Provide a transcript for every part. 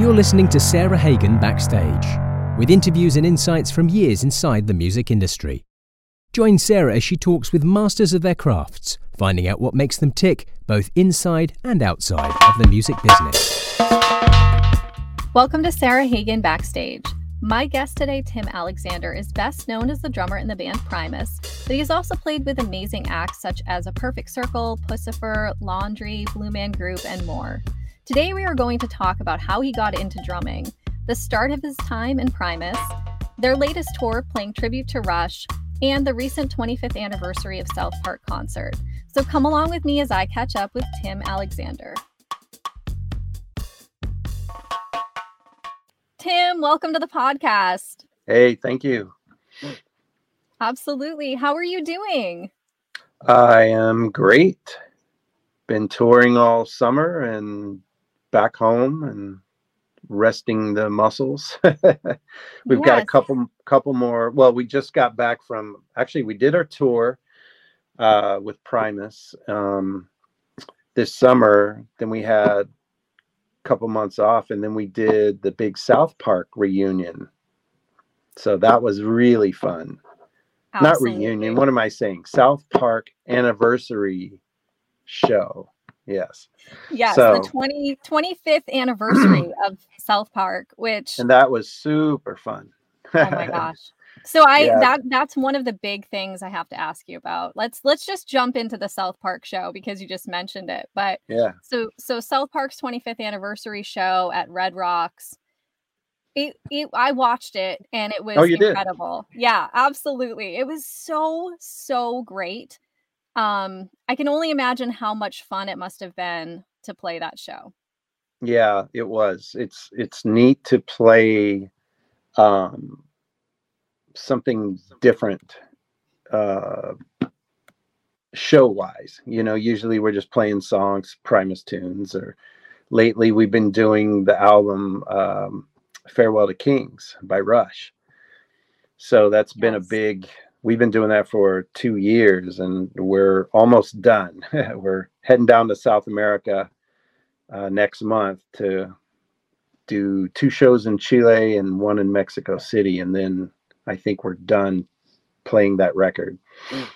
You're listening to Sarah Hagen Backstage, with interviews and insights from years inside the music industry. Join Sarah as she talks with masters of their crafts, finding out what makes them tick both inside and outside of the music business. Welcome to Sarah Hagen Backstage. My guest today, Tim Alexander, is best known as the drummer in the band Primus, but he has also played with amazing acts such as A Perfect Circle, Puscifer, Laundry, Blue Man Group, and more. Today, we are going to talk about how he got into drumming, the start of his time in Primus, their latest tour playing tribute to Rush, and the recent 25th anniversary of South Park concert. So come along with me as I catch up with Tim Alexander. Tim, welcome to the podcast. Hey, thank you. Absolutely. How are you doing? I am great. Been touring all summer and back home and resting the muscles. We've yes. got a couple couple more. Well, we just got back from actually we did our tour uh, with Primus um, this summer. Then we had a couple months off, and then we did the big South Park reunion. So that was really fun. Absolutely. Not reunion. What am I saying? South Park anniversary show. Yes. Yes, so, the 20, 25th anniversary of South Park, which and that was super fun. oh my gosh. So I yeah. that that's one of the big things I have to ask you about. Let's let's just jump into the South Park show because you just mentioned it. But yeah. So so South Park's 25th anniversary show at Red Rocks. It, it I watched it and it was oh, incredible. Did? Yeah, absolutely. It was so so great. Um, I can only imagine how much fun it must have been to play that show. Yeah, it was. It's it's neat to play um, something different uh, show wise. You know, usually we're just playing songs, Primus tunes, or lately we've been doing the album um, Farewell to Kings by Rush. So that's been a big we've been doing that for two years and we're almost done. we're heading down to South America uh, next month to do two shows in Chile and one in Mexico City. And then I think we're done playing that record. Mm.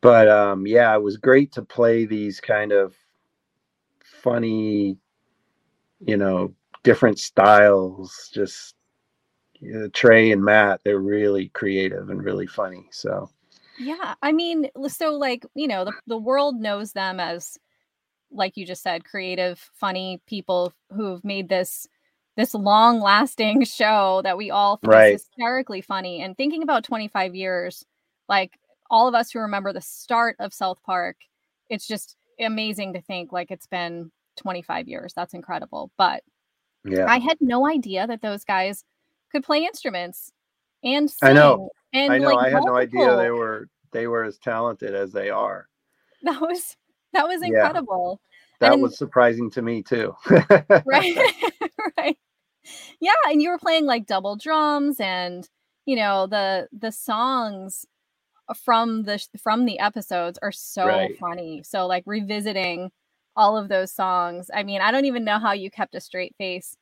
But um, yeah, it was great to play these kind of funny, you know, different styles, just Trey and Matt, they're really creative and really funny. So, yeah, I mean, so like you know, the the world knows them as, like you just said, creative, funny people who've made this this long lasting show that we all think right. is hysterically funny. And thinking about 25 years, like all of us who remember the start of South Park, it's just amazing to think like it's been 25 years. That's incredible. But yeah, I had no idea that those guys could play instruments and sing. I know. And I know. Like I had multiple. no idea they were they were as talented as they are. That was that was incredible. Yeah. That and, was surprising to me too. right. right. Yeah, and you were playing like double drums and you know the the songs from the from the episodes are so right. funny. So like revisiting all of those songs. I mean, I don't even know how you kept a straight face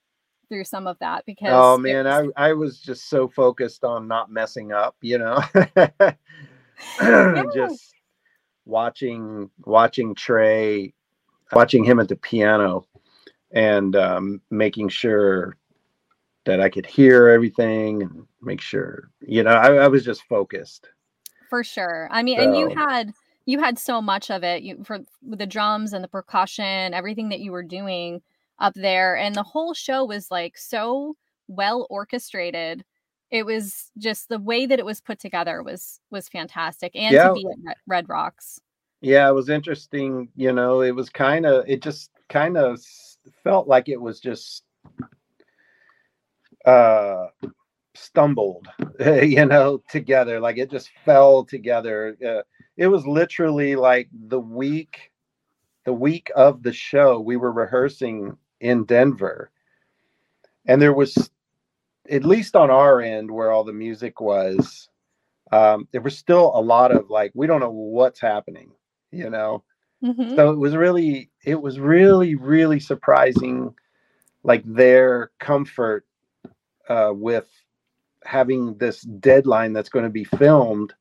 through some of that because oh man was... I, I was just so focused on not messing up you know? Yeah. just watching watching trey watching him at the piano and um, making sure that i could hear everything and make sure you know i, I was just focused. For sure. I mean so... and you had you had so much of it you for the drums and the percussion everything that you were doing up there and the whole show was like so well orchestrated it was just the way that it was put together was was fantastic and yeah. to be at red rocks yeah it was interesting you know it was kind of it just kind of felt like it was just uh stumbled you know together like it just fell together uh, it was literally like the week the week of the show we were rehearsing in Denver. And there was, at least on our end where all the music was, um, there was still a lot of like, we don't know what's happening, you know? Mm-hmm. So it was really, it was really, really surprising like their comfort uh, with having this deadline that's going to be filmed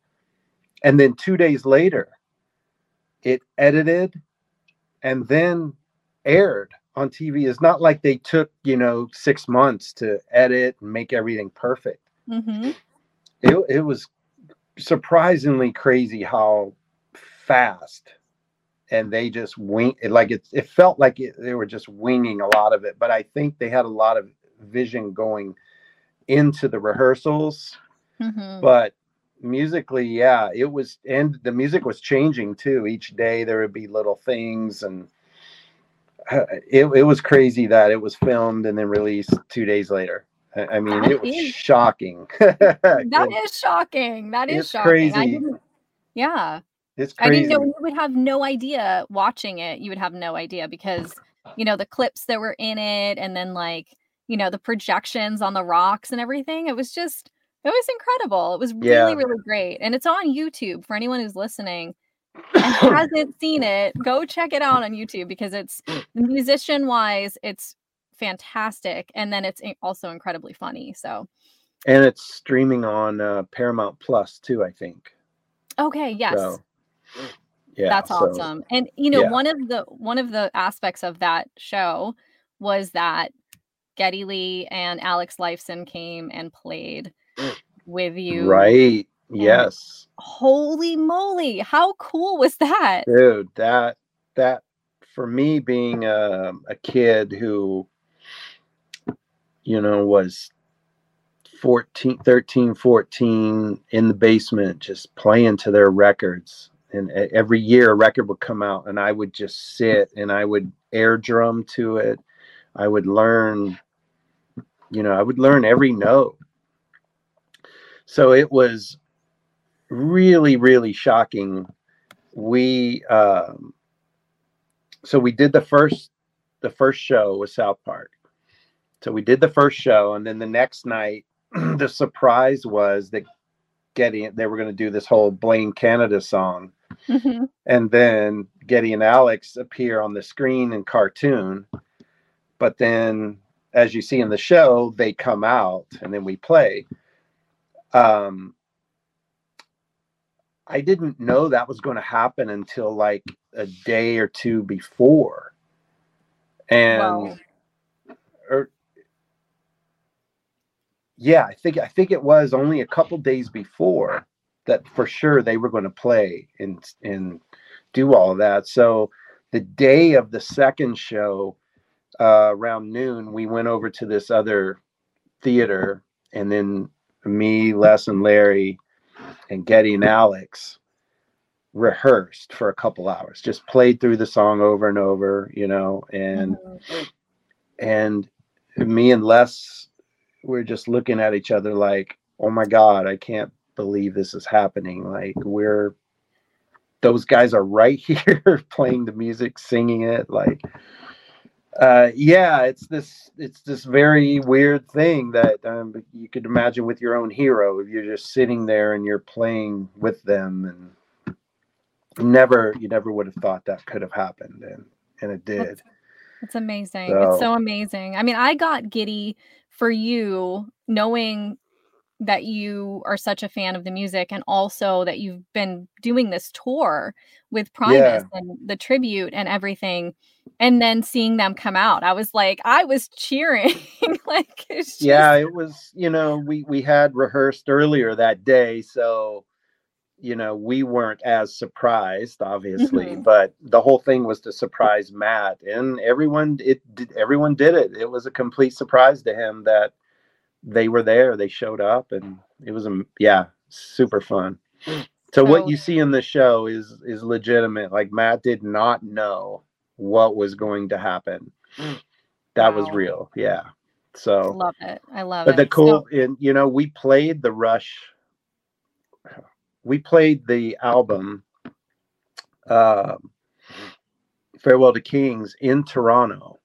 and then two days later it edited and then aired on tv is not like they took you know six months to edit and make everything perfect Mm-hmm. it, it was surprisingly crazy how fast and they just wing it like it, it felt like it, they were just winging a lot of it but i think they had a lot of vision going into the rehearsals Mm-hmm. but musically yeah it was and the music was changing too each day there would be little things and Uh, it, it was crazy that it was filmed and then released two days later i, I mean That it was is- shocking That is shocking. That is shocking. I crazy. didn't, yeah. it's I crazy didn't know you would have no idea watching it. You would have no idea because you know the clips that were in it, and then like you know the projections on the rocks and everything. It was just it was incredible. It was really Yeah. really great, and it's on YouTube for anyone who's listening and hasn't seen it. Go check it out on YouTube because it's musician wise, it's fantastic, and then it's also incredibly funny. So and it's streaming on uh, paramount plus too i think okay, yes. So, yeah that's so- awesome and you know yeah. one of the one of the aspects of that show was that Geddy Lee and alex lifeson came and played with you right yes. holy moly how cool was that? Dude that that for me being a, a kid who you know was 14 13 14 in the basement just playing to their records and every year a record would come out and i would just sit and i would air drum to it. I would learn you know i would learn every note. So it was really really shocking we um so we did the first the first show with south park so we did the first show and then the next night the surprise was that Geddy they were going to do this whole blame canada song Mhm. and then Geddy and Alex appear on the screen in cartoon. But then, as you see in the show, they come out and then we play. Um, I didn't know that was going to happen until like a day or two before, and Wow. or yeah, I think I think it was only a couple days before that for sure they were going to play and and do all of that. So the day of the second show, uh, around noon, we went over to this other theater, and then me, Les, and Larry, and getting Alex rehearsed for a couple hours, just played through the song over and over, you know, and Mhm. and me and Les we're just looking at each other like, oh my God, I can't believe this is happening. Like we're those guys are right here playing the music, singing it. Like uh yeah, it's this it's this very weird thing that um, you could imagine with your own hero if you're just sitting there and you're playing with them and never you never would have thought that could have happened and and it did. It's amazing. It's So- so amazing. I mean, I got giddy for you knowing that you are such a fan of the music and also that you've been doing this tour with Primus and the tribute and everything and then seeing them come out. I was like I was cheering like just, yeah it was you know we we had rehearsed earlier that day so you know we weren't as surprised obviously Mhm. but the whole thing was to surprise matt and everyone it did everyone did it it was a complete surprise to him that they were there they showed up and it was a yeah super fun so what you see in the show is is legitimate like matt did not know what was going to happen. That was real yeah. So I love it. I love but it. But the So- cool and you know we played the rush we played the album uh, farewell to kings in toronto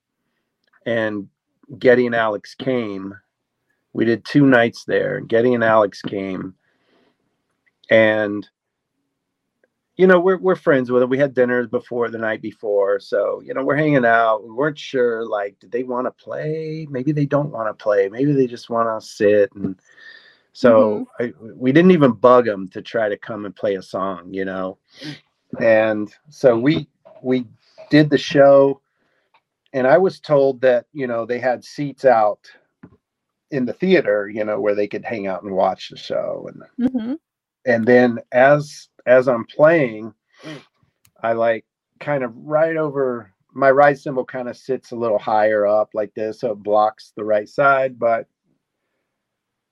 and Geddy and alex came. We did two nights there Geddy and alex came. And you know, we're we're friends with them. We had dinners before the night before, so you know, we're hanging out. We weren't sure, like, did they want to play? Maybe they don't want to play. Maybe they just want to sit. And so mm-hmm. I, we didn't even bug them to try to come and play a song, you know. And so we we did the show, and I was told that you know they had seats out in the theater, you know, where they could hang out and watch the show, and mm-hmm. And then as as I'm playing, mm. I like kind of right over my right cymbal kind of sits a little higher up like this, so it blocks the right side. But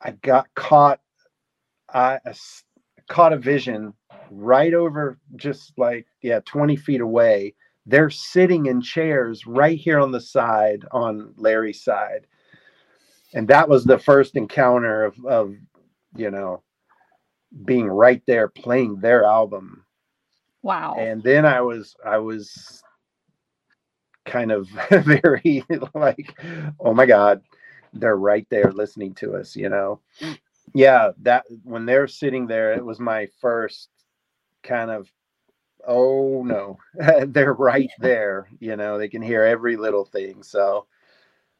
I got caught, I caught a vision right over just like yeah 20 feet away they're sitting in chairs right here on the side on larry's side and that was the first encounter of, of you know being right there playing their album. Wow. And then I was I was kind of very like, oh my God, they're right there listening to us, you know. Yeah, that when they're sitting there, it was my first kind of oh no, they're right there, you know, they can hear every little thing. So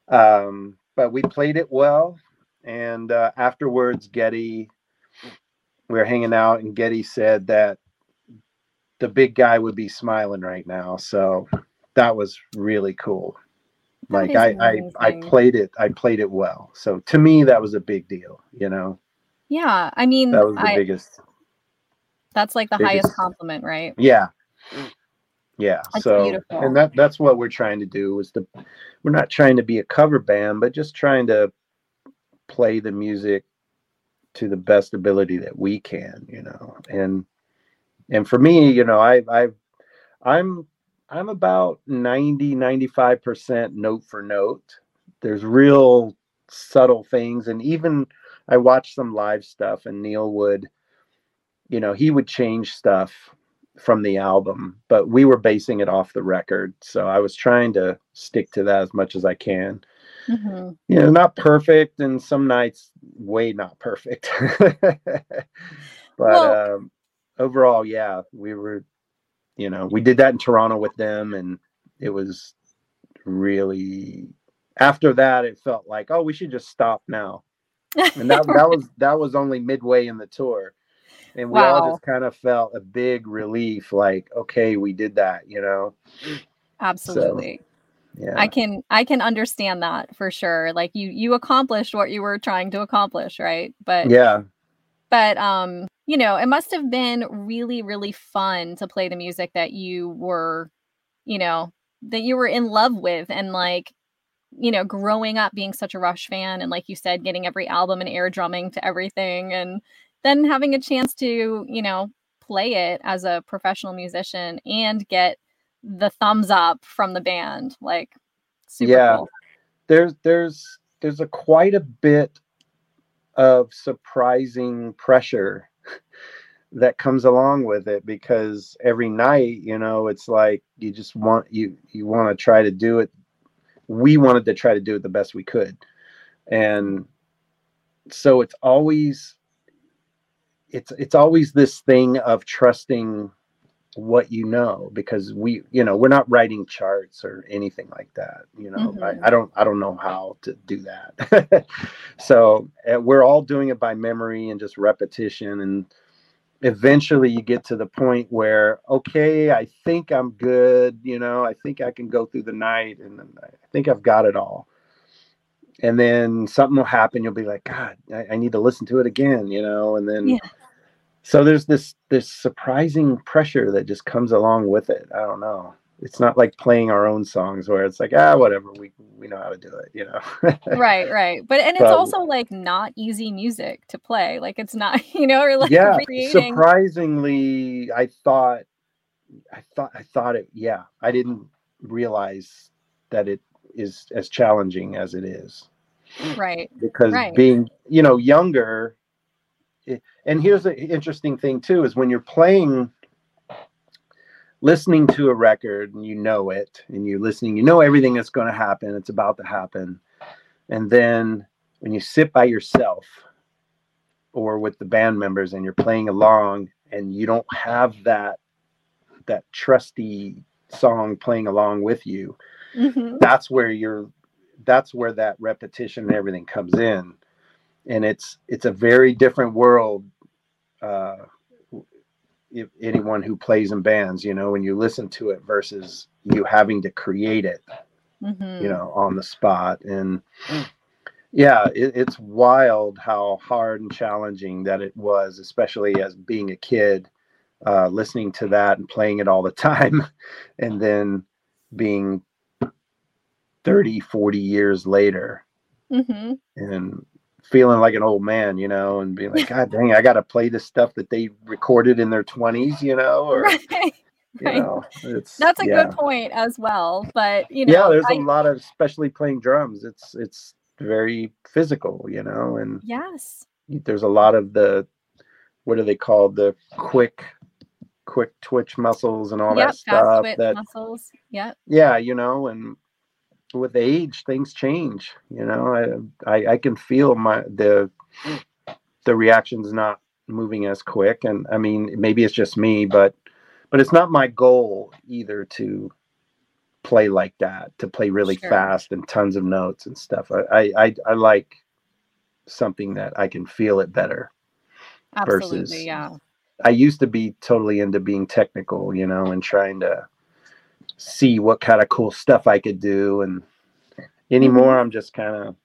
um, but we played it well. And uh, afterwards, Geddy we were hanging out and Geddy said that the big guy would be smiling right now. So that was really cool. That like I, I, I played it, I played it well. So to me, that was a big deal, you know? Yeah. I mean, that was the I, biggest. That's like the biggest, highest compliment, right? Yeah. Yeah. That's so, beautiful. and that, that's what we're trying to do is to, we're not trying to be a cover band, but just trying to play the music to the best ability that we can, you know. And and for me, you know, I I I'm I'm about 90 95% note for note. There's real subtle things and even I watched some live stuff and Neil would you know, he would change stuff from the album, but we were basing it off the record. So I was trying to stick to that as much as I can. Mm-hmm. You know, not perfect, and some nights way not perfect. but well, um, overall, yeah, we were, you know, we did that in Toronto with them, and it was really. After that, it felt like, oh, we should just stop now, and that that was that was only midway in the tour and we wow. all just kind of felt a big relief like okay we did that you know absolutely yeah. I can i can understand that for sure. Like you you accomplished what you were trying to accomplish right? But yeah. but um you know it must have been really really fun to play the music that you were you know that you were in love with and like you know growing up being such a rush fan and like you said getting every album and air drumming to everything and then having a chance to you know play it as a professional musician and get the thumbs up from the band. Like, yeah, cool. there's there's there's a quite a bit of surprising pressure that comes along with it because every night, you know, it's like you just want you you want to try to do it. We wanted to try to do it the best we could, and so it's always it's it's always this thing of trusting what you know because we you know we're not writing charts or anything like that you know mm-hmm. I, I, don't i don't know how to do that. So uh, we're all doing it by memory and just repetition and eventually you get to the point where okay i think i'm good you know i think i can go through the night and i think i've got it all. And then something will happen you'll be like god i, I need to listen to it again you know and then yeah so there's this this surprising pressure that just comes along with it. I don't know. It's not like playing our own songs where it's like ah whatever we we know how to do it you know? Right right. But and it's but, also like not easy music to play. Like it's not you know or like yeah surprisingly i thought i thought i thought it yeah i didn't realize that it is as challenging as it is. Right. Because right. being you know younger and here's the interesting thing too is when you're playing listening to a record and you know it and you're listening you know everything that's going to happen it's about to happen and then when you sit by yourself or with the band members and you're playing along and you don't have that that trusty song playing along with you Mhm. that's where you're that's where that repetition and everything comes in and it's it's a very different world uh if anyone who plays in bands you know when you listen to it versus you having to create it Mhm. you know on the spot and yeah it, it's wild how hard and challenging that it was especially as being a kid uh listening to that and playing it all the time and then being 30 40 years later Mhm. and feeling like an old man you know and being like god dang i gotta play this stuff that they recorded in their 20s you know or Right. you know it's That's a yeah. good point as well. But you know, yeah there's a I- lot of especially playing drums it's it's very physical you know and yes. there's a lot of the what are they called the quick quick twitch muscles and all yep, that fast stuff twitch that muscles. Yep. yeah you know and with age things change you know i i, I can feel my the the reactions not moving as quick and i mean maybe it's just me but but it's not my goal either to play like that to play really Sure. fast and tons of notes and stuff I, I i like something that i can feel it better Absolutely. Versus- yeah. I used to be totally into being technical, you know, and trying to see what kind of cool stuff I could do. And anymore, I'm just kind of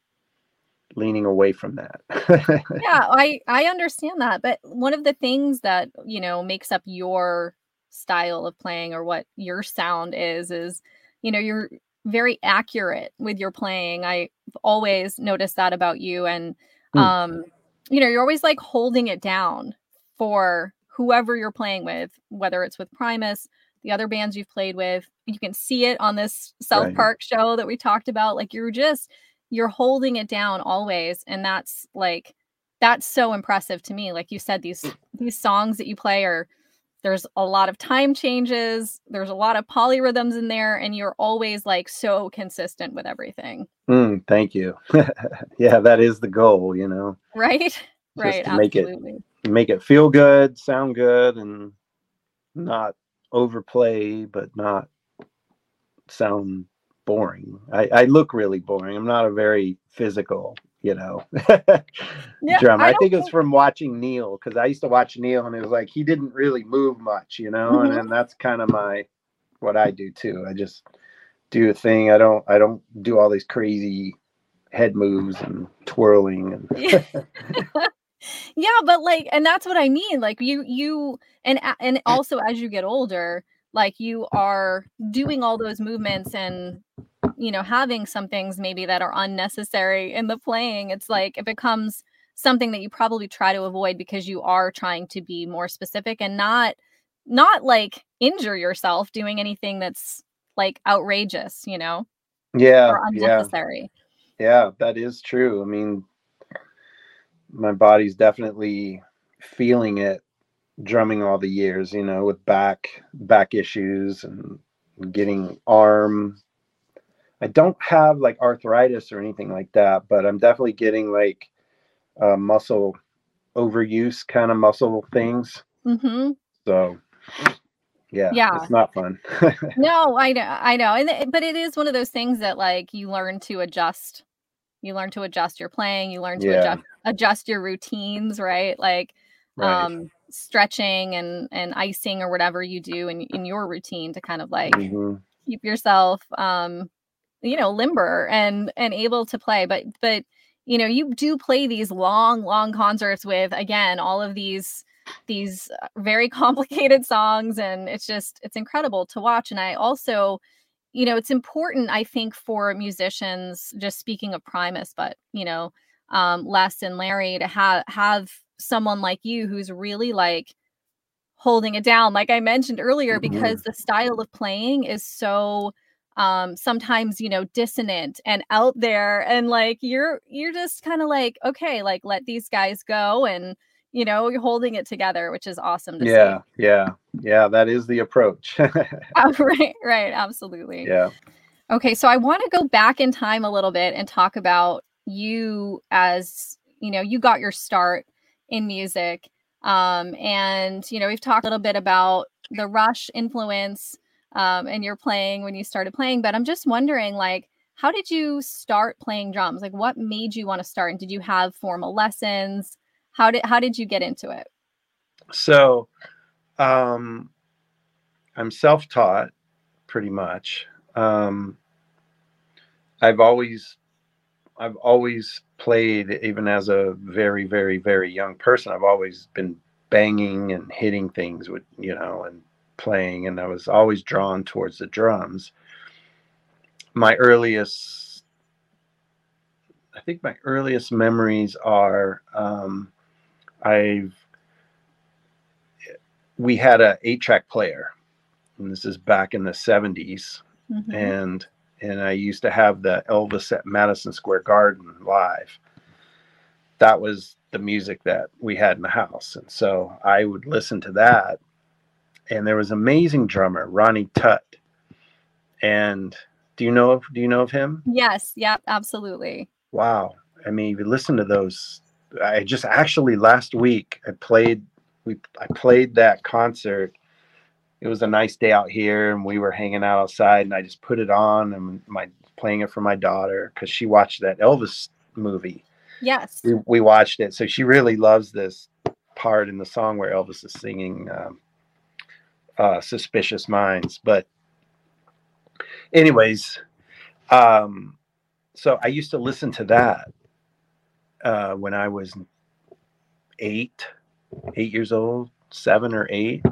leaning away from that. yeah i i understand that but one of the things that you know makes up your style of playing or what your sound is is you know you're very accurate with your playing i've always noticed that about you and Hmm. um you know you're always like holding it down for whoever you're playing with whether it's with primus the other bands you've played with you can see it on this south Right. park show that we talked about like you're just you're holding it down always and that's like that's so impressive to me like you said these these songs that you play are there's a lot of time changes there's a lot of polyrhythms in there and you're always like so consistent with everything Mm, thank you. yeah, that is the goal, you know, right right make it- absolutely make it feel good, sound good, and not overplay, but not sound boring. I, I look really boring. I'm not a very physical, you know, Yeah, drum. I I, think it's from watching Neil because I used to watch Neil and it was like he didn't really move much, you know, Mhm. and then that's kind of my what I do too. I just do a thing. I don't I don't do all these crazy head moves and twirling and yeah. yeah but like and that's what i mean like you you and and also as you get older like you are doing all those movements and you know having some things maybe that are unnecessary in the playing it's like it becomes something that you probably try to avoid because you are trying to be more specific and not not like injure yourself doing anything that's like outrageous you know yeah, or yeah. unnecessary Yeah, that is true. I mean, my body's definitely feeling it drumming all the years, you know, with back back issues and getting arm. I don't have like arthritis or anything like that, but I'm definitely getting like uh, muscle overuse kind of muscle things. hmm So yeah, Yeah. it's not fun. No, I know, I know, and but it is one of those things that like you learn to adjust. You learn to adjust your playing. You learn to Yeah. adjust adjust your routines, right? Like right. um stretching and and icing or whatever you do in in your routine to kind of like Mhm. keep yourself um you know limber and and able to play but but you know you do play these long long concerts with again all of these these uh, very complicated songs and it's just it's incredible to watch and i also you know it's important i think for musicians just speaking of primus but you know um les and larry to have have someone like you who's really like holding it down like i mentioned earlier because the style of playing is so um sometimes you know dissonant and out there and like you're you're just kind of like okay like let these guys go and you know you're holding it together which is awesome to Yeah, yeah, yeah. That is the approach. see right right absolutely yeah. Okay, so I want to go back in time a little bit and talk about you as, you know, you got your start in music. Um, and, you know, we've talked a little bit about the Rush influence um, and your playing when you started playing, but I'm just wondering, like, how did you start playing drums? Like, what made you want to start? And did you have formal lessons? How did how did you get into it? So, um, I'm self-taught, pretty much. Um, I've always I've always played, even as a very, very, very young person. I've always been banging and hitting things with, you know, and playing, and I was always drawn towards the drums. My earliest, I think my earliest memories are um, I've, we had a eight track player, and this is back in the 70s. Mm-hmm. And and I used to have the Elvis at Madison Square Garden live. That was the music that we had in the house, and so I would listen to that. And there was amazing drummer Ronnie Tutt. And do you know of do you know of him? Yes, yeah, absolutely. Wow. I mean, if you listen to those, I just actually last week I played we I played that concert it was a nice day out here and we were hanging out outside and I just put it on and my playing it for my daughter because she watched that Elvis movie. Yes. We, we, watched it. So she really loves this part in the song where Elvis is singing um, uh, Suspicious Minds. But, anyways, um, so I used to listen to that uh, when I was eight, eight years old, seven or eight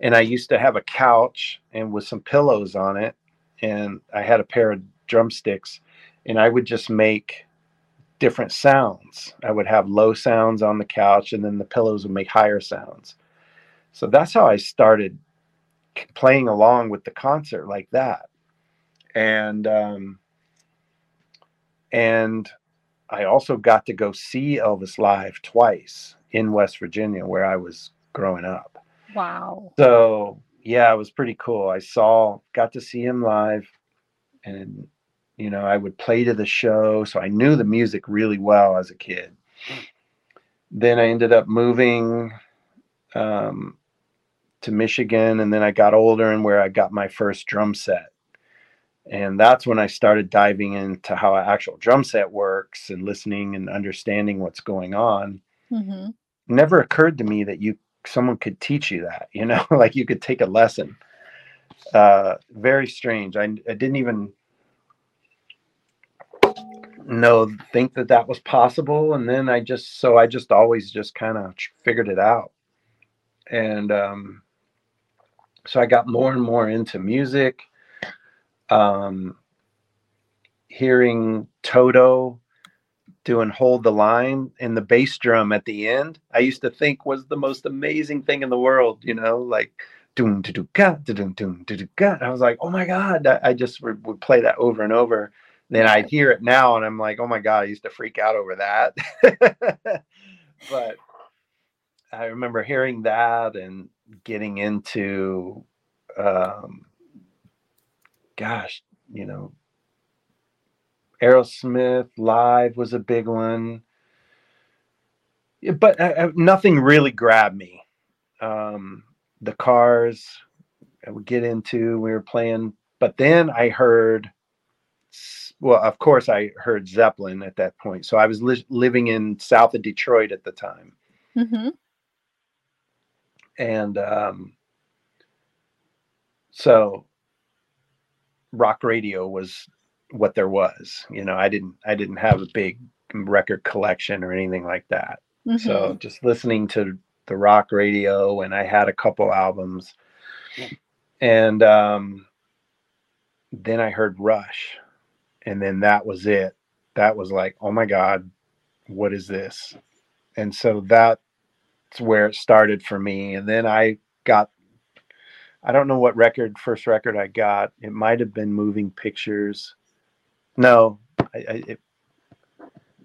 and I used to have a couch and with some pillows on it, and I had a pair of drumsticks, and I would just make different sounds. I would have low sounds on the couch, and then the pillows would make higher sounds. So that's how I started playing along with the concert like that, and um, and I also got to go see Elvis live twice in West Virginia, where I was growing up. Wow. So yeah, it was pretty cool. I saw, got to see him live, and you know, I would play to the show, so I knew the music really well as a kid. Then I ended up moving um, to Michigan, and then I got older and where I got my first drum set. And that's when I started diving into how an actual drum set works and listening and understanding what's going on. Mm-hmm. Never occurred to me that you someone could teach you that, you know, like you could take a lesson. Uh, very strange. I, I didn't even know, think that that was possible. And then I just, so I just always just kind of figured it out. And um, so I got more and more into music. Um, hearing Toto doing hold the line and the bass drum at the end i used to think was the most amazing thing in the world you know like doom to do ga doom doom to do ga i was like oh my god i, just would play that over and over. Then i'd hear it now and i'm like oh my god i used to freak out over that. But i remember hearing that and getting into um gosh you know Aerosmith live was a big one, but uh, uh, nothing really grabbed me. Um, the Cars I would get into, we were playing, but then I heard. Well, of course, I heard Zeppelin at that point. So I was li- living in south of Detroit at the time, mm-hmm. and um, so rock radio was what there was. You know, I didn't I didn't have a big record collection or anything like that. Mm-hmm. So just listening to the rock radio and I had a couple albums. And um then I heard Rush. And then that was it. That was like, oh my God, what is this? And so that's where it started for me. And then I got I don't know what record, first record I got. It might have been Moving Pictures. No, I, I, it,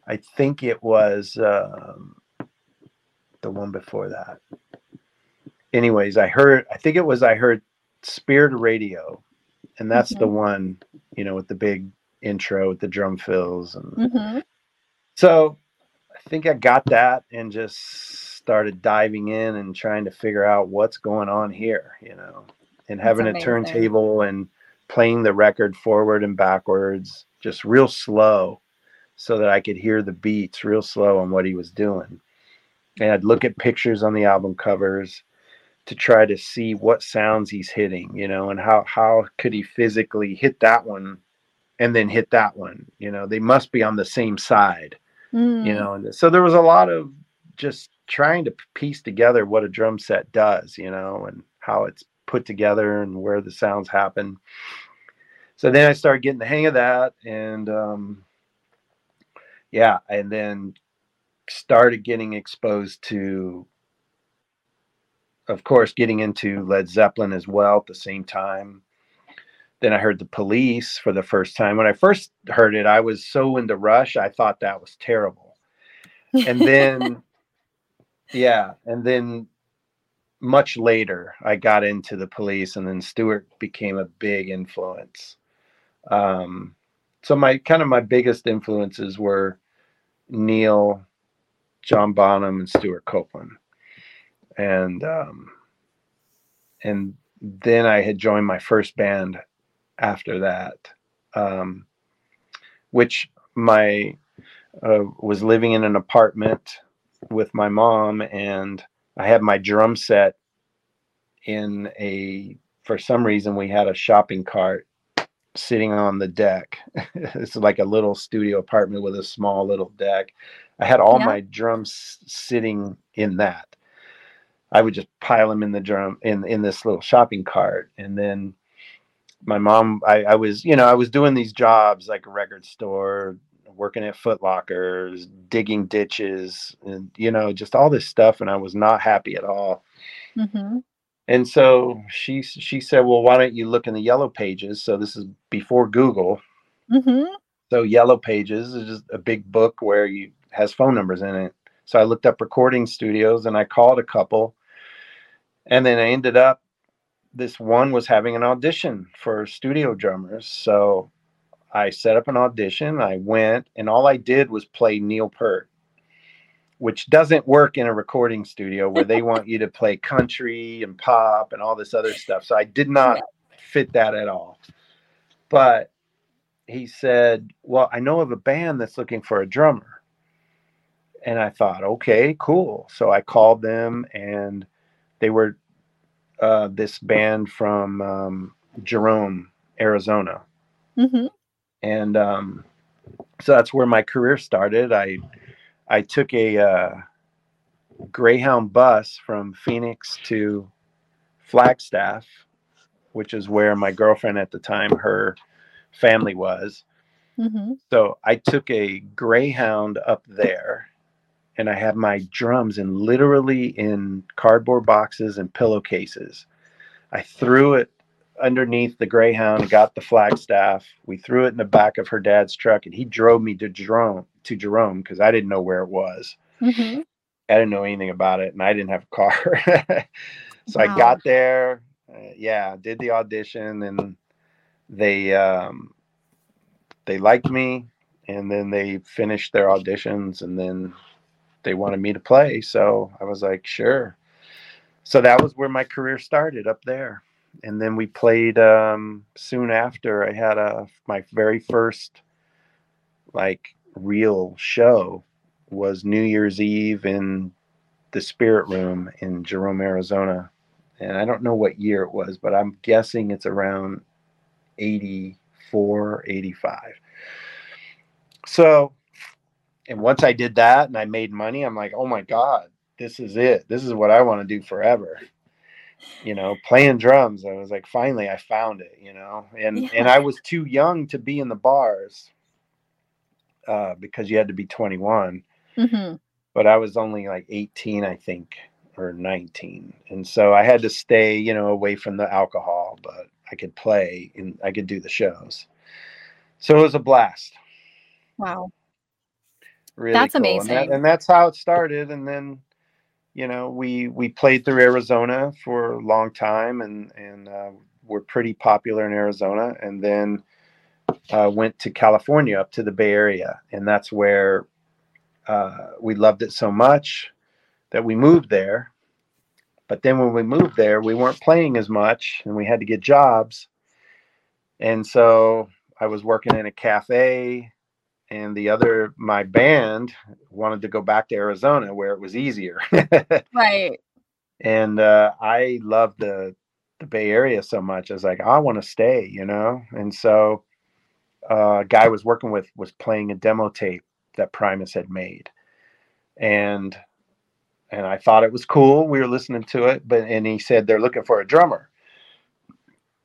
I think it was um, the one before that. Anyways, I heard. I think it was. I heard Spirit Radio, and that's mm-hmm. the one. You know, with the big intro with the drum fills, and mm-hmm. so I think I got that and just started diving in and trying to figure out what's going on here, you know, and having a turntable and playing the record forward and backwards, just real slow so that I could hear the beats real slow on what he was doing. And I'd look at pictures on the album covers to try to see what sounds he's hitting, you know, and how how could he physically hit that one and then hit that one, you know, they must be on the same side you Mm. know and so there was a lot of just trying to piece together what a drum set does you know and how it's put together and where the sounds happen so then i started getting the hang of that and um yeah and then started getting exposed to of course getting into led zeppelin as well at the same time. Then i heard the police for the first time. When i first heard it i was so into rush i thought that was terrible. And then yeah and then much later i got into the police and then stewart became a big influence um so my kind of my biggest influences were neil john bonham and Stewart Copeland. And um and then i had joined my first band after that um which my uh, was living in an apartment with my mom and i had my drum set in a for some reason we had a shopping cart sitting on the deck. It's like a little studio apartment with a small little deck. I had all Yeah. my drums sitting in that. I would just pile them in the drum in in this little shopping cart. And then my mom I, I was you know i was doing these jobs like a record store working at foot lockers digging ditches and you know just all this stuff and i was not happy at all. Hmm and so she she said well why don't you look in the yellow pages? So this is before google. Hmm so yellow pages is just a big book where you has phone numbers in it. So i looked up recording studios and i called a couple. And then i ended up this one was having an audition for studio drummers. So i set up an audition i went and all i did was play neil peart which doesn't work in a recording studio where they want you to play country and pop and all this other stuff so i did not fit that at all but he said, Well, I know of a band that's looking for a drummer. And I thought, okay, cool. So I called them and they were uh, this band from um, Jerome, Arizona. hmm And um, so that's where my career started. I I took a uh, Greyhound bus from Phoenix to Flagstaff, which is where my girlfriend at the time, her family was. hmm So I took a Greyhound up there and I had my drums in literally in cardboard boxes and pillowcases. I threw it underneath the Greyhound and got the Flagstaff. We threw it in the back of her dad's truck and he drove me to Jerome to Jerome because I didn't know where it was. hmm I didn't know anything about it and I didn't have a car. so I got there, uh, yeah, did the audition and they um they liked me and then they finished their auditions and then they wanted me to play. So I was like, sure. So that was where my career started up there. And then we played um soon after I had a my very first like real show was New Year's Eve in the Spirit Room in Jerome, Arizona. And I don't know what year it was, but I'm guessing it's around 84, 85. So, and once I did that and I made money, I'm like, oh my God, this is it. This is what I want to do forever. You know, playing drums. I was like, finally, I found it, you know, and, Yeah. and I was too young to be in the bars uh, because you had to be 21 hmm but I was only like 18, I think, or 19. And so I had to stay, you know, away from the alcohol, but I could play and I could do the shows. So it was a blast. Wow. Really That's cool. And, that, amazing. and that's how it started. And then, you know, we we played through Arizona for a long time and and uh, we're pretty popular in Arizona. And then uh, went to California up to the Bay Area, and that's where uh, we loved it so much. that we moved there. But then when we moved there, we weren't playing as much and we had to get jobs. And so I was working in a cafe and the other my band wanted to go back to Arizona where it was easier. right. And uh, I love the the Bay Area so much. I was like, I want to stay, you know. And so, uh, a guy I was working with was playing a demo tape that Primus had made, and and I thought it was cool. We were listening to it, but and he said they're looking for a drummer.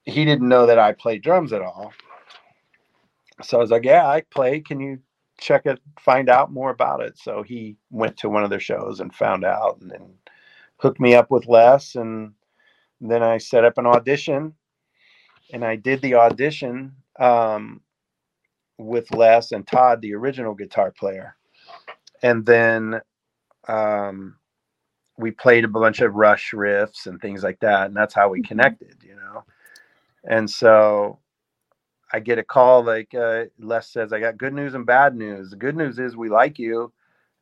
He didn't know that I played drums at all. So I was like, yeah, I play. Can you check it, find out more about it? So he went to one of their shows and found out, and then hooked me up with Les and then I set up an audition, and I did the audition um, with Les and Todd, the original guitar player, and then um, we played a bunch of Rush riffs and things like that, and that's how we mm-hmm. connected, you know. And so I get a call like uh, Les says, "I got good news and bad news. The good news is we like you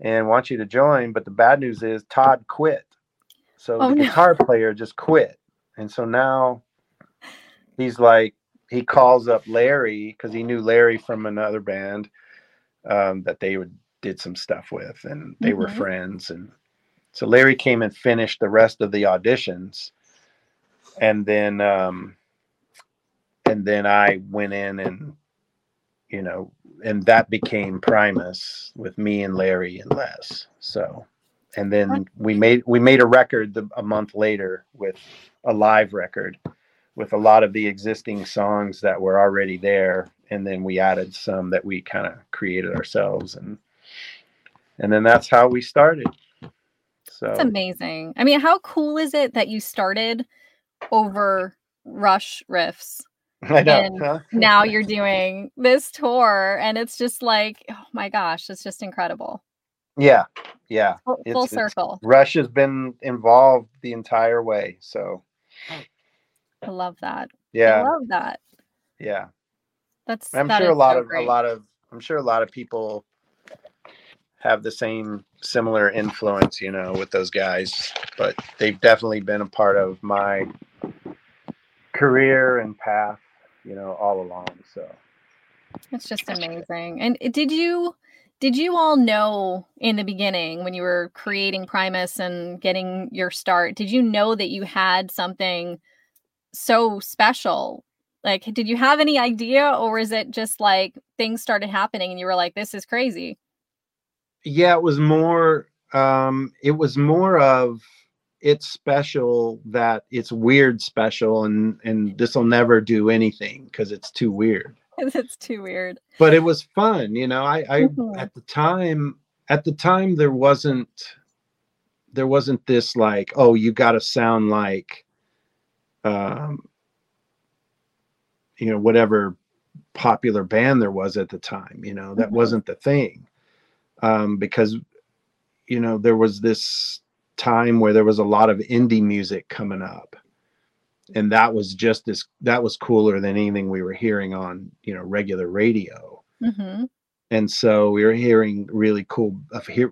and want you to join, but the bad news is Todd quit." So oh, the no. guitar player just quit. And so now he's like, he calls up Larry because he knew Larry from another band um, that they would did some stuff with, and they mm-hmm. were friends. And so Larry came and finished the rest of the auditions, and then um, and then I went in and you know, and that became Primus with me and Larry and Les. So and then we made we made a record the, a month later with a live record with a lot of the existing songs that were already there and then we added some that we kind of created ourselves and and then that's how we started so it's amazing i mean how cool is it that you started over rush riffs I know. And huh? now you're doing this tour and it's just like oh my gosh it's just incredible yeah, yeah. Full, full circle. Rush has been involved the entire way, so oh. I love that. Yeah, I love that. Yeah, that's. I'm that sure a lot so of great. a lot of I'm sure a lot of people have the same similar influence, you know, with those guys, but they've definitely been a part of my career and path, you know, all along. So it's just amazing. And eh, did you did you all know in the beginning when you were creating Primus and getting your start, did you know that you had something so special? Like, did you have any idea, or is it just like things started happening and you were like, this is crazy? Yeah, it was more, um, it was more of, it's special that it's weird special and and this will never do anything because it's too weird it's too weird. But it was fun, you know. I, I mm-hmm. at the time, at the time, there wasn't, there wasn't this like, oh, you got to sound like, um, you know, whatever popular band there was at the time. You know, that mm-hmm. wasn't the thing, um, because, you know, there was this time where there was a lot of indie music coming up and that was just as that was cooler than anything we were hearing on you know regular radio mm-hmm. and so we were hearing really cool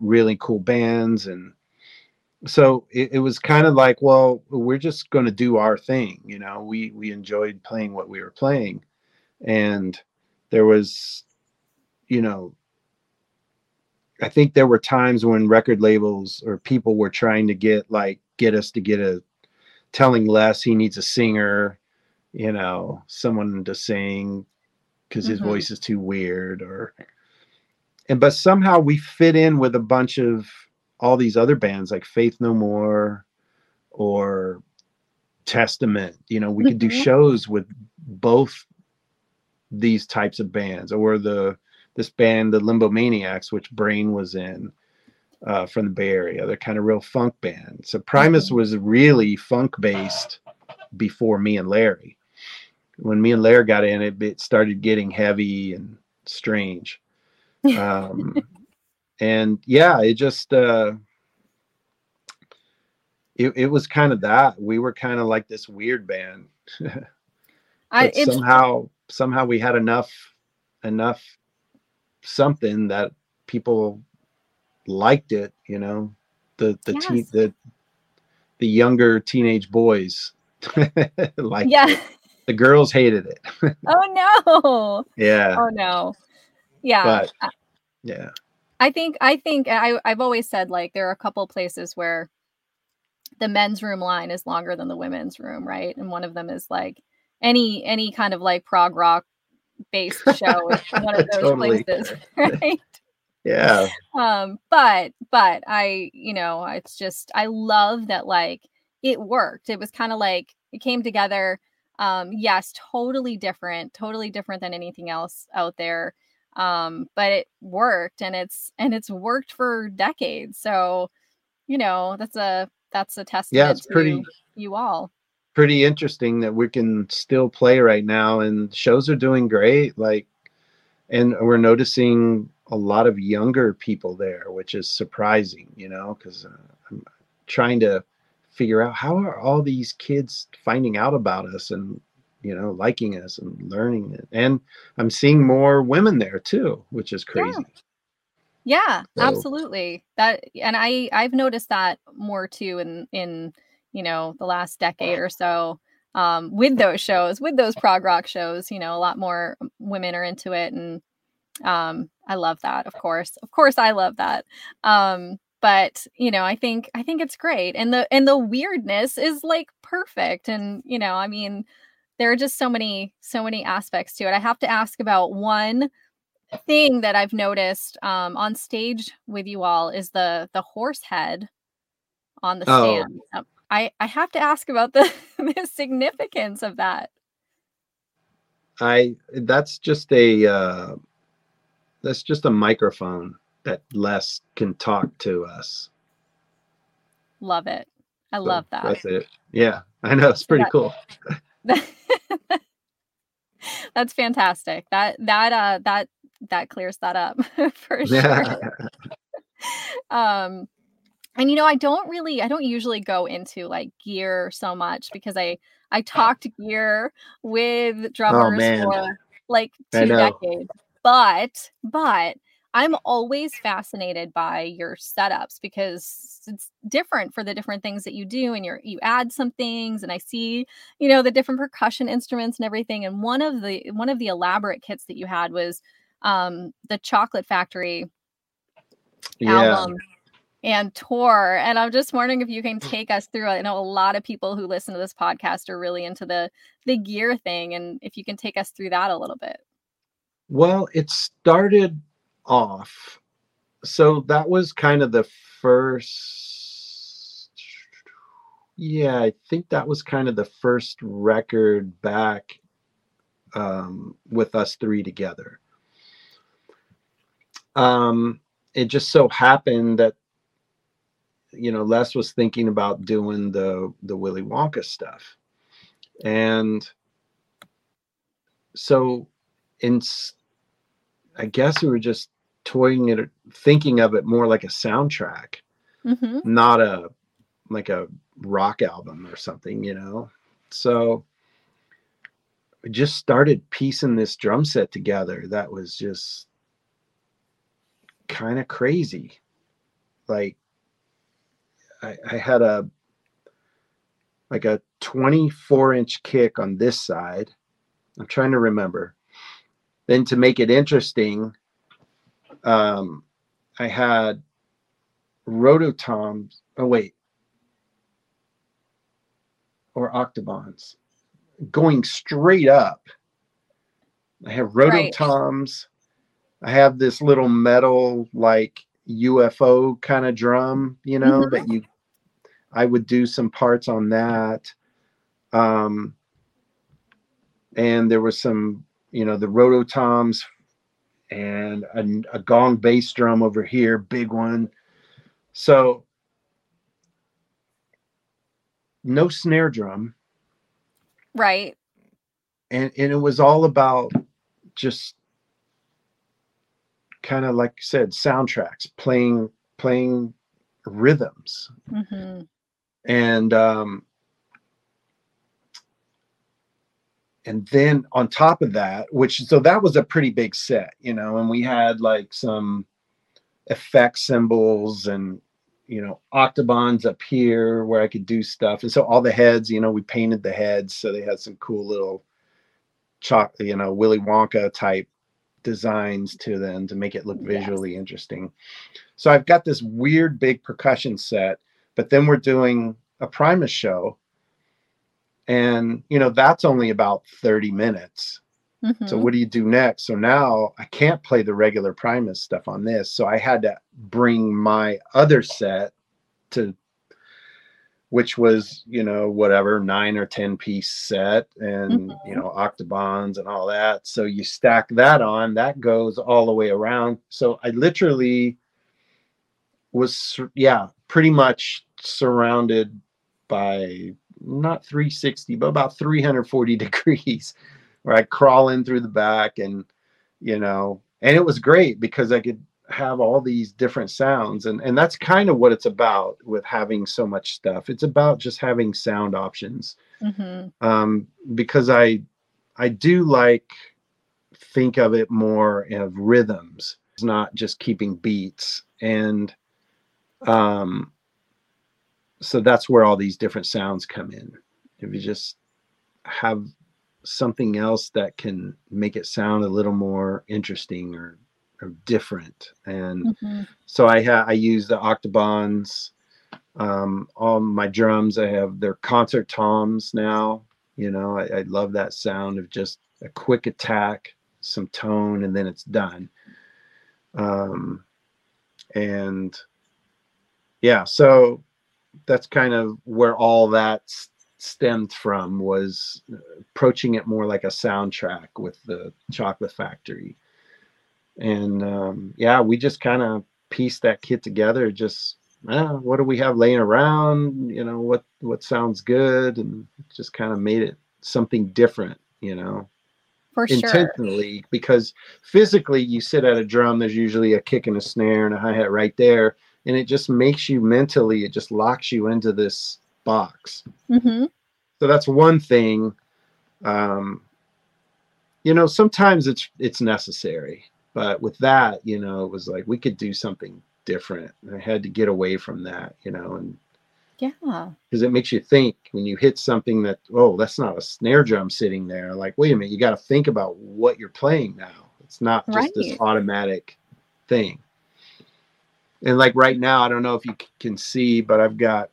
really cool bands and so it, it was kind of like well we're just going to do our thing you know we we enjoyed playing what we were playing and there was you know i think there were times when record labels or people were trying to get like get us to get a telling Les he needs a singer, you know, someone to sing because his mm-hmm. voice is too weird or and but somehow we fit in with a bunch of all these other bands like Faith No More or Testament. You know, we could do mm-hmm. shows with both these types of bands or the this band, the Limbomaniacs, which Brain was in uh, from the Bay Area. They're kind of real funk band. So Primus mm-hmm. was really funk based before me and Larry. When me and Larry got in, it, it started getting heavy and strange. Um, and yeah, it just uh, it, it was kind of that. We were kind of like this weird band. I, somehow somehow we had enough enough something that people liked it, you know, the the Yes. teen the the younger teenage boys like Yeah. the girls hated it. oh no. Yeah, Oh no. Yeah. But- yeah, I think I think I I've always said like there are a couple places where the men's room line is longer than the women's room, right? And one of them is like any any kind of like prog rock based show is one of those Totally. places, right? yeah, um but but i you know it's just i love that like it worked it was kind of like it came together um yes totally different totally different than anything else out there um but it worked and it's and it's worked for decades so you know that's a that's a testament yeah. It's to pretty you all pretty interesting that we can still play right now, and shows are doing great. Like, and we're noticing a lot of younger people there, which is surprising. You know, because uh, I'm trying to figure out how are all these kids finding out about us and you know liking us and learning it and i'm seeing more women there too which is Yeah. crazy Yeah, So- absolutely. That and I I've noticed that more too in in you know the last decade or so um with those shows, with those prog rock shows, you know, a lot more women are into it and um I love that, of course. Of course I love that. Um but you know, I think I think it's great and the and the weirdness is like perfect and you know, I mean there are just so many so many aspects to it. I have to ask about one thing that I've noticed um, on stage with you all is the the horse head on the Oh. stand. Um, I I have to ask about the, the significance of that. i that's just a uh that's just a microphone that les can talk to us Love it. I So love that. that's it yeah i know it's pretty that- cool That's fantastic. That that uh that that clears that up for sure. yeah um and you know i don't really i don't usually go into like gear so much because i i talked gear with drummers Oh, for like two decades but but i'm always fascinated by your setups because it's different for the different things that you do and you're you add some things and i see you know the different percussion instruments and everything and one of the one of the elaborate kits that you had was um the chocolate factory yeah album and tour. And I'm just wondering if you can take us through. I know a lot of people who listen to this podcast are really into the the gear thing, and if you can take us through that a little bit. Well, it started off. So that was kind of the first. Yeah, I think that was kind of the first record back um, with us three together. Um, it just so happened that you know Les was thinking about doing the the Willy Wonka stuff, and so in I guess we were just toying it, thinking of it more like a soundtrack, Mm-hmm. not a like a rock album or something, you know. So we just started piecing this drum set together. That was just kind of crazy. Like I, I had a like a 24 inch kick on this side. I'm trying to remember. Then to make it interesting, um, I had rototoms. Oh wait, or octobans going straight up. I have Right. rototoms. I have this little metal like UFO kind of drum, you know, Mhm. that you I would do some parts on that. Um and there was some, you know, the rototoms and a, a gong bass drum over here, big one. So no snare drum Right. and and it was all about just kind of like I said soundtracks playing playing rhythms Mm-hmm. and um and then on top of that which so that was a pretty big set you know and we had like some effect cymbals and you know, octobans up here where I could do stuff. And so all the heads, you know, we painted the heads so they had some cool little chalk, you know, Willy Wonka type designs to them to make it look visually yes. interesting. So I've got this weird big percussion set, but then we're doing a Primus show. And, you know, that's only about 30 minutes. Mm-hmm. So what do you do next? So now I can't play the regular Primus stuff on this. So I had to bring my other set to which was, you know, whatever, nine or 10 piece set and, mm-hmm. you know, octobans and all that. So you stack that on, that goes all the way around. So I literally was, yeah, pretty much surrounded by not 360, but about 340 degrees where I crawl in through the back and you know, and it was great because I could have all these different sounds and and that's kind of what it's about with having so much stuff. It's about just having sound options. Mm-hmm. Um, because I I do like think of it more of rhythms. It's not just keeping beats and um so that's where all these different sounds come in. If you just have something else that can make it sound a little more interesting or, or different. And mm-hmm. so I have I use the octobans. Um, on my drums, I have their concert toms now. You know, I, I love that sound of just a quick attack, some tone, and then it's done. Um, and yeah, so that's kind of where all that stemmed from was approaching it more like a soundtrack with the Chocolate Factory. And um, yeah, we just kind of pieced that kit together. Just eh, what do we have laying around? You know what what sounds good, and just kind of made it something different. You know, for intentionally sure. because physically you sit at a drum. There's usually a kick and a snare and a hi hat right there, and it just makes you mentally. It just locks you into this box. Mm-hmm. So that's one thing. Um, you know, sometimes it's it's necessary, but with that, you know, it was like we could do something different. I had to get away from that, you know, and yeah, because it makes you think when you hit something that oh, that's not a snare drum sitting there. Like, wait a minute, you got to think about what you're playing now. It's not just right. this automatic thing. And like right now, I don't know if you can see, but I've got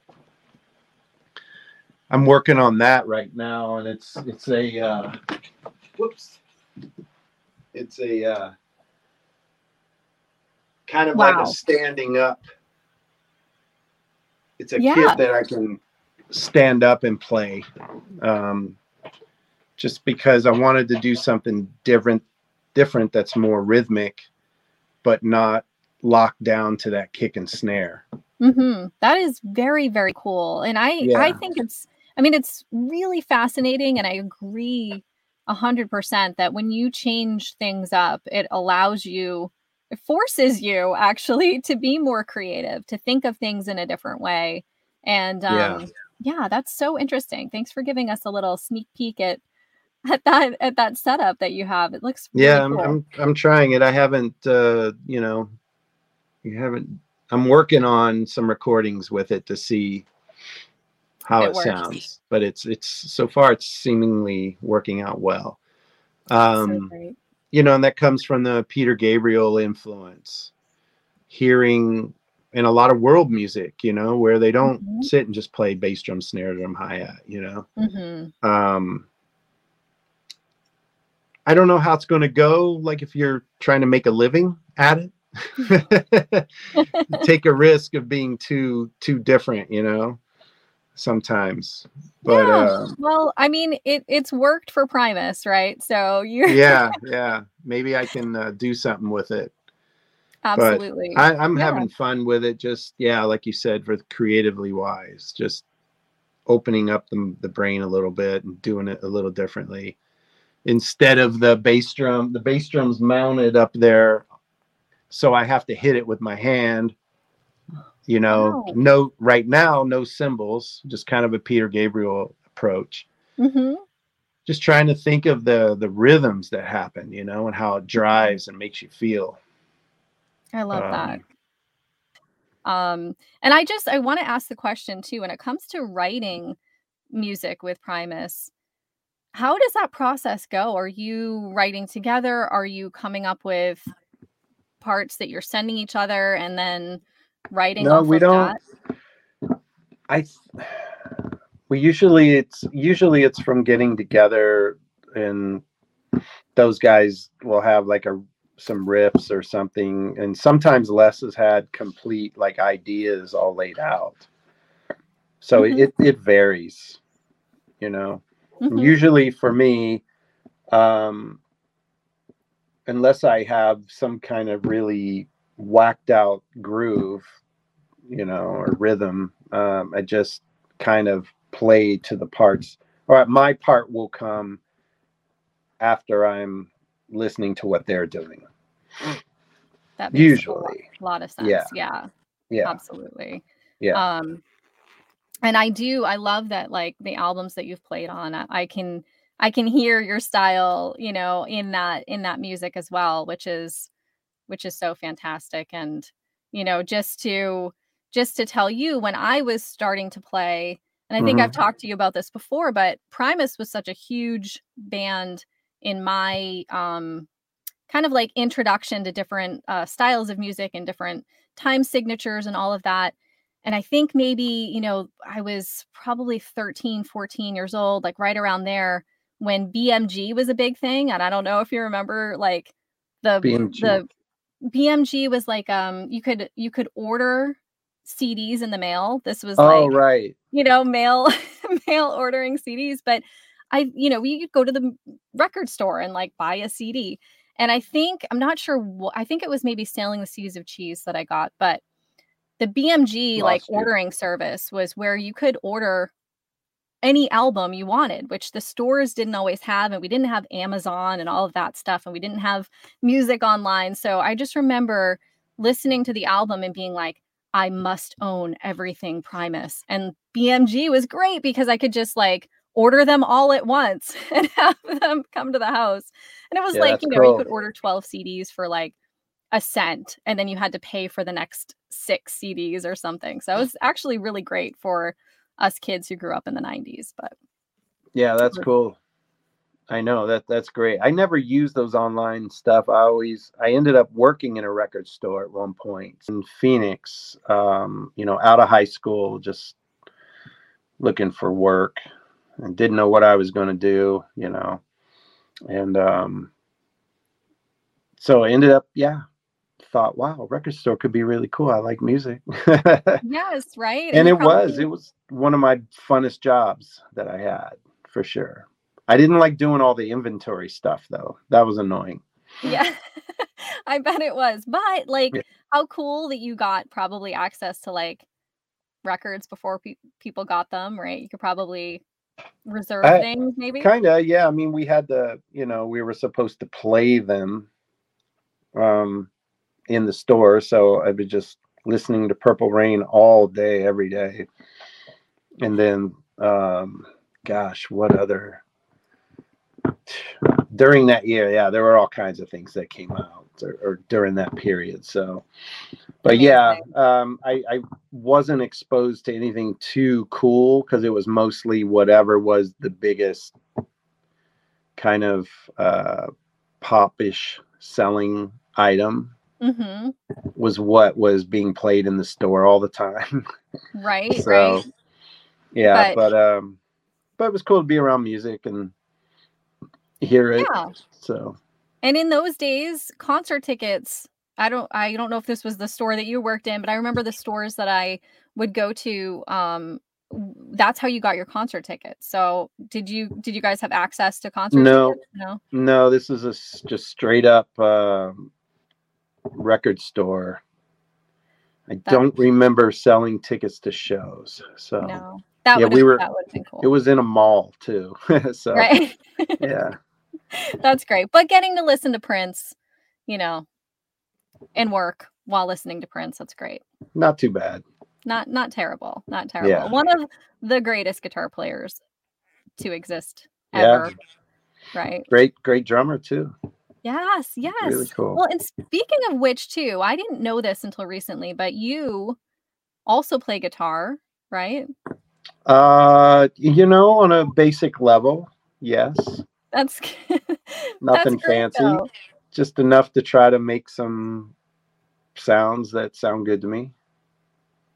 I'm working on that right now, and it's it's a uh, whoops, it's a uh, kind of wow. like a standing up. It's a yeah. kit that I can stand up and play, um, just because I wanted to do something different, different that's more rhythmic, but not locked down to that kick and snare. Mm-hmm. That is very very cool, and I yeah. I think it's I mean, it's really fascinating. And I agree a 100% that when you change things up, it allows you, it forces you actually to be more creative, to think of things in a different way. And um, yeah. yeah, that's so interesting. Thanks for giving us a little sneak peek at at that at that setup that you have. It looks really yeah. I'm, cool. I'm I'm trying it. I haven't uh, you know, you haven't. I'm working on some recordings with it to see how it, it sounds, but it's it's so far it's seemingly working out well. Um, so you know, and that comes from the Peter Gabriel influence. Hearing in a lot of world music, you know, where they don't mm-hmm. sit and just play bass drum, snare drum, hi hat, you know. Mm-hmm. Um, I don't know how it's going to go. Like if you're trying to make a living at it, take a risk of being too too different, you know sometimes. But yeah. Um, well, I mean, it it's worked for Primus, right? So you Yeah, yeah. Maybe I can uh, do something with it. Absolutely. But I, am yeah. having fun with it. Just yeah, like you said, for creatively wise, just opening up the, the brain a little bit and doing it a little differently. Instead of the bass drum, the bass drum's mounted up there, so I have to hit it with my hand you know wow. no right now no cymbals, just kind of a peter gabriel approach mm-hmm. just trying to think of the the rhythms that happen you know and how it drives and makes you feel i love um, that Um, and I just I want to ask the question too when it comes to writing music with Primus, how does that process go? Are you writing together? Are you coming up with parts that you're sending each other and then writing No, we don't. that? I we usually it's usually it's from getting together and those guys will have like a some riffs or something and sometimes Les has had complete like ideas all laid out. So Mhm. it it varies, you know. Mhm. Usually for me, um unless I have some kind of really whacked out groove, you know, or rhythm, um, I just kind of play to the parts. All right, my part will come after I'm listening to what they're doing. That makes a lot- Usually, lot of sense. Yeah. yeah. yeah, absolutely yeah. um and i do i love that like the albums that you've played on I, I can i can hear your style you know in that in that music as well which is which is so fantastic. And you know just to just to tell you when i was starting to play and i think i've talked to you about this before but primus was such a huge band in my um kind of like introduction to different uh, styles of music and different time signatures and all of that. And i think maybe you know i was probably 13 14 years old like right around there when bmg was a big thing and i don't know if you remember like the BMG. the bmg was like um you could you could order cds in the mail this was oh, like right. you know mail mail ordering cds but i you know we could go to the record store and like buy a cd and i think i'm not sure what i think it was maybe sailing the seas of cheese that i got but the bmg like Lost you. ordering service was where you could order any album you wanted which the stores didn't always have and we didn't have amazon and all of that stuff and we didn't have music online so i just remember listening to the album and being like I must own everything Primus. And BMG was great because I could just like order them all at once and have them come to the house. And it was Yeah, like, you know, you could order 12 CDs for like a cent and then you had to pay for the next six CDs or something. So it mm. was actually really great for us kids who grew up in the 90s. But Yeah, that's cool. I know that that's great. I never used those online stuff. I always I ended up working in a record store at one point in Phoenix. Um, you know, out of high school, just looking for work and didn't know what I was going to do. You know, and um, so I ended up, yeah, thought, wow, record store could be really cool. I like music. yes, right. and you it was it was one of my funnest jobs that i had for sure i didn't like doing all the inventory stuff though that was annoying Yeah, I bet it was. But like, Yeah. how cool that you got probably access to like records before pe- people got them, right? You could probably reserve I- things, maybe. kind of yeah i mean we had to you know we were supposed to play them um in the store so i was just listening to purple rain all day every day. And then um gosh what other? During that year yeah there were all kinds of things that came out or, or during that period so. But yeah um i i wasn't exposed to anything too cool because it was mostly whatever was the biggest kind of uh popish selling item Mm-hmm. was what was being played in the store all the time Right, so right. yeah But- but, um but it was cool to be around music and hear it Yeah. so And in those days, concert tickets, I don't I don't know if this was the store that you worked in, but I remember the stores that I would go to um that's how you got your concert tickets. So, did you did you guys have access to concert No. tickets? No. no this is a just straight up um record store i That- don't remember selling tickets to shows so No. That Yeah, we were- cool. it was in a mall too so right. yeah That's great. But getting to listen to Prince, you know, and work while listening to Prince, that's great. not too bad Not not terrible. Not terrible. Yeah. One of the greatest guitar players to exist Yeah. Right. great great drummer too Yes, yes. really cool Well, and speaking of which, too, I didn't know this until recently, but you also play guitar, right? Uh, you know, on a basic level, yes. That's Nothing that's fancy. though. Just enough to try to make some sounds that sound good to me.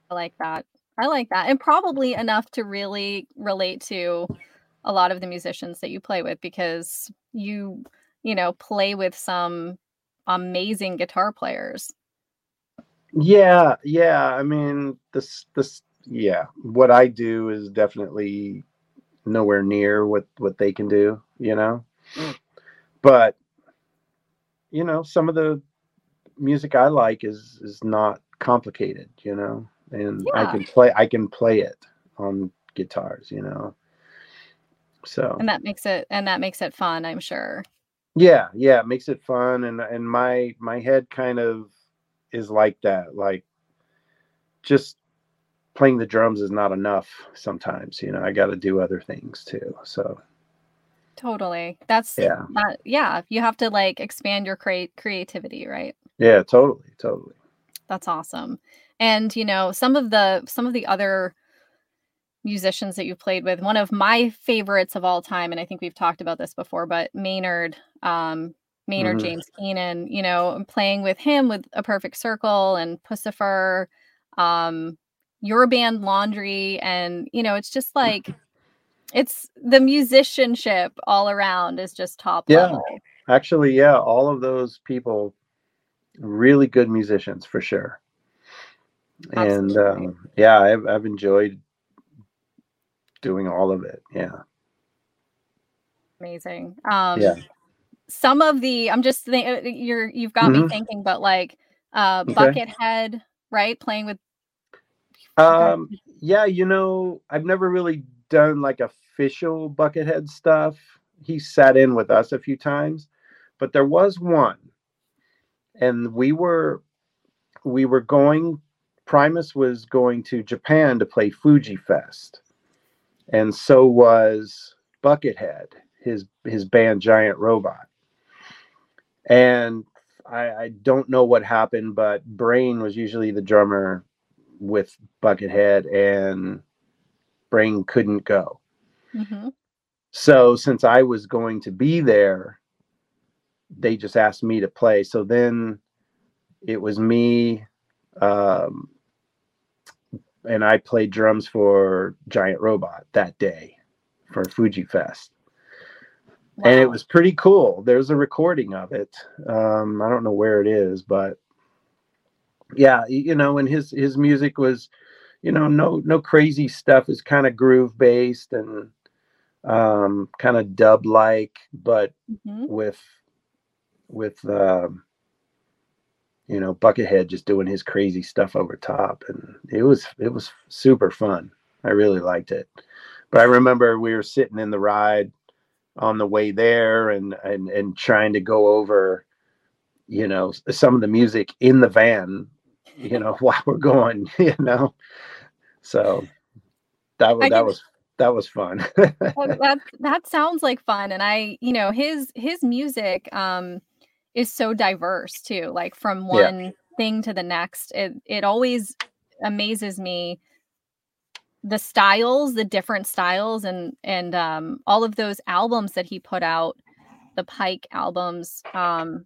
I like that. I like that. And probably enough to really relate to a lot of the musicians that you play with because you, you know, play with some amazing guitar players. Yeah, yeah. I mean, this, this, yeah. What I do is definitely nowhere near what what they can do. You know, mm. but you know, some of the music I like is is not complicated. You know, and I can play. I can play it on guitars. You know, so And that makes it and that makes it fun, I'm sure. Yeah yeah it makes it fun and and my my head kind of is like that like just playing the drums is not enough sometimes you know i got to do other things too so Totally. That's Yeah. that yeah, you have to like expand your create creativity, right? yeah totally totally That's awesome. And you know, some of the some of the other musicians that you've played with, one of my favorites of all time, and I think we've talked about this before, but Maynard, um, Maynard Mhm. James Keenan, you know, playing with him with a perfect circle and Puscifer, um, your band Laundry, and you know, it's just like it's the musicianship all around is just top Yeah. level. actually yeah all of those people really good musicians for sure and um yeah I've, I've enjoyed doing all of it yeah Amazing. Um Yeah. some of the I'm just think you're you've got me Mhm. thinking, but like uh Okay. Buckethead, right? Playing with Um, yeah, you know, I've never really done like official Buckethead stuff. He sat in with us a few times, but there was one, and we were we were going. Primus was going to Japan to play Fuji Fest, and so was Buckethead, his his band Giant Robot. And I, I don't know what happened, but Brain was usually the drummer with Buckethead, and Brain couldn't go. Mhm. So since I was going to be there, they just asked me to play. So then it was me, um, and I played drums for Giant Robot that day for Fuji Fest. and it was pretty cool. There's a recording of it. Um, I don't know where it is, but yeah, you know, and his his music was, you know, no no crazy stuff. It's kind of groove based and um, kind of dub like, but Mhm. with with um, you know Buckethead just doing his crazy stuff over top, and it was it was super fun. I really liked it. But I remember we were sitting in the ride on the way there and and and trying to go over you know some of the music in the van you know while we're going you know so that was that was that was fun Well, that that sounds like fun and I, you know, his his music um is so diverse too, like from Yeah. one thing to the next. It it always amazes me the styles, the different styles and and um all of those albums that he put out, the Pike albums, um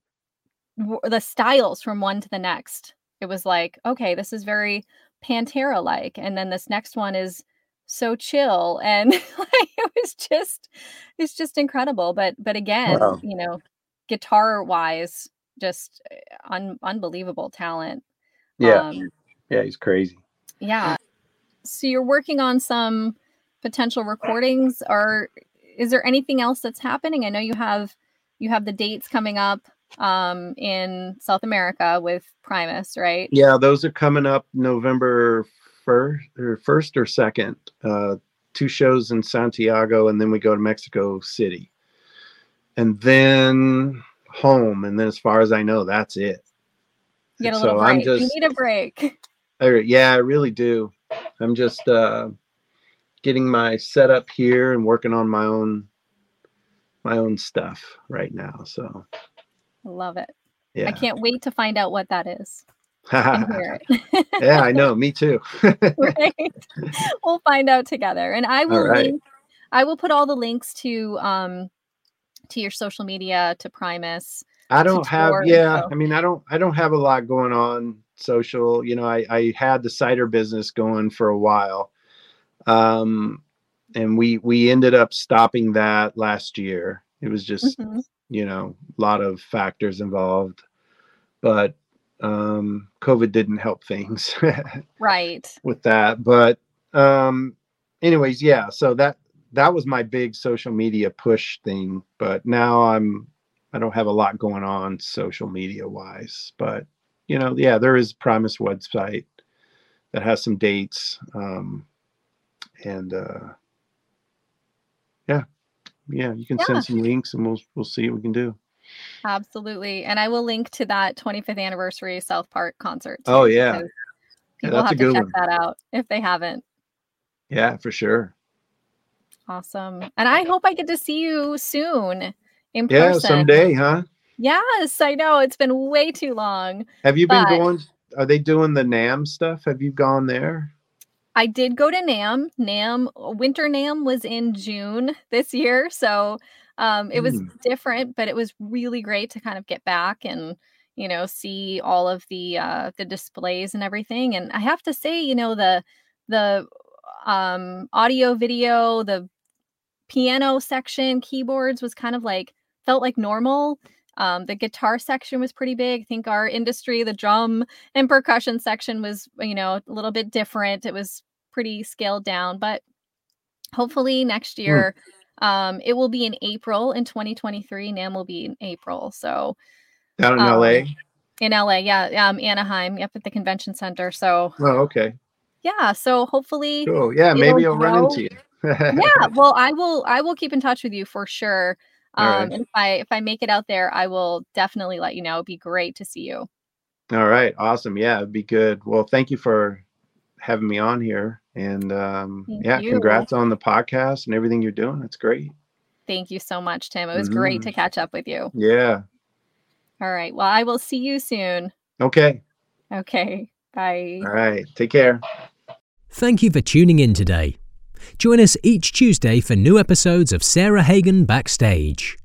the styles from one to the next. It was like, okay, this is very Pantera like and then this next one is so chill and like it was just it's just incredible but but again Wow. you know guitar wise just uh, un- unbelievable talent yeah. um, yeah he's crazy. yeah. So you're working on some potential recordings. Or is there anything else that's happening? I know you have you have the dates coming up um in south america with primus right? Yeah those are coming up november 1st or 1st or 2nd uh two shows in santiago and then we go to mexico city and then home and then as far as i know that's it you get a So little I'm break you just- need a break I, yeah, I really do. I'm just uh, getting my setup here and working on my own my own stuff right now. So love it yeah, i can't wait to find out what that is yeah, I know. Me too. right. We'll find out together, and I will right. link. I will put all the links to um to your social media to Primus. I don't have. Yeah, info. I mean, I don't. I don't have a lot going on social. You know, I I had the cider business going for a while, um, and we we ended up stopping that last year. It was just Mhm. you know a lot of factors involved, but um, COVID didn't help things. Right. with that but um anyways yeah so that that was my big social media push thing but now i'm i don't have a lot going on social media wise but you know yeah there is primus website that has some dates um and uh yeah yeah you can Yeah. send some links and we'll we'll see what we can do Absolutely. And I will link to that 25th anniversary South Park concert. Oh, too, yeah. because Yeah, People a have to check one. that out if they haven't. yeah for sure Awesome. And I hope I get to see you soon in person. yeah person. someday huh Yes, I know. It's been way too long. have you been going are they doing the namm stuff have you gone there I did go to NAMM. NAMM Winter NAMM was in June this year, so um, it was Hmm. different, but it was really great to kind of get back and you know see all of the uh, the displays and everything. And I have to say, you know the the um, audio, video, the piano section, keyboards was kind of like felt like normal. Um, the guitar section was pretty big. I think our industry, the drum and percussion section was, you know, a little bit different. It was pretty scaled down, but hopefully next year, um, it will be in April in 2023. NAMM will be in April. So down in Um, la in LA, yeah, um, Anaheim, up at the convention center. So oh okay yeah, so hopefully, Cool. Yeah, maybe I'll run into you. yeah. Well, I will, I will keep in touch with you for sure. Um, right. and if I if I make it out there, I will definitely let you know. It'd be great to see you. All right. Awesome. Yeah, it'd be good. Well, thank you for having me on here. And um, Thank yeah, you. congrats on the podcast and everything you're doing. It's great. Thank you so much, Tim. It was great to Mhm. catch up with you. Yeah. All right. Well, I will see you soon. Okay. Okay. Bye. All right. Take care. Thank you for tuning in today. Join us each Tuesday for new episodes of Sarah Hagen Backstage.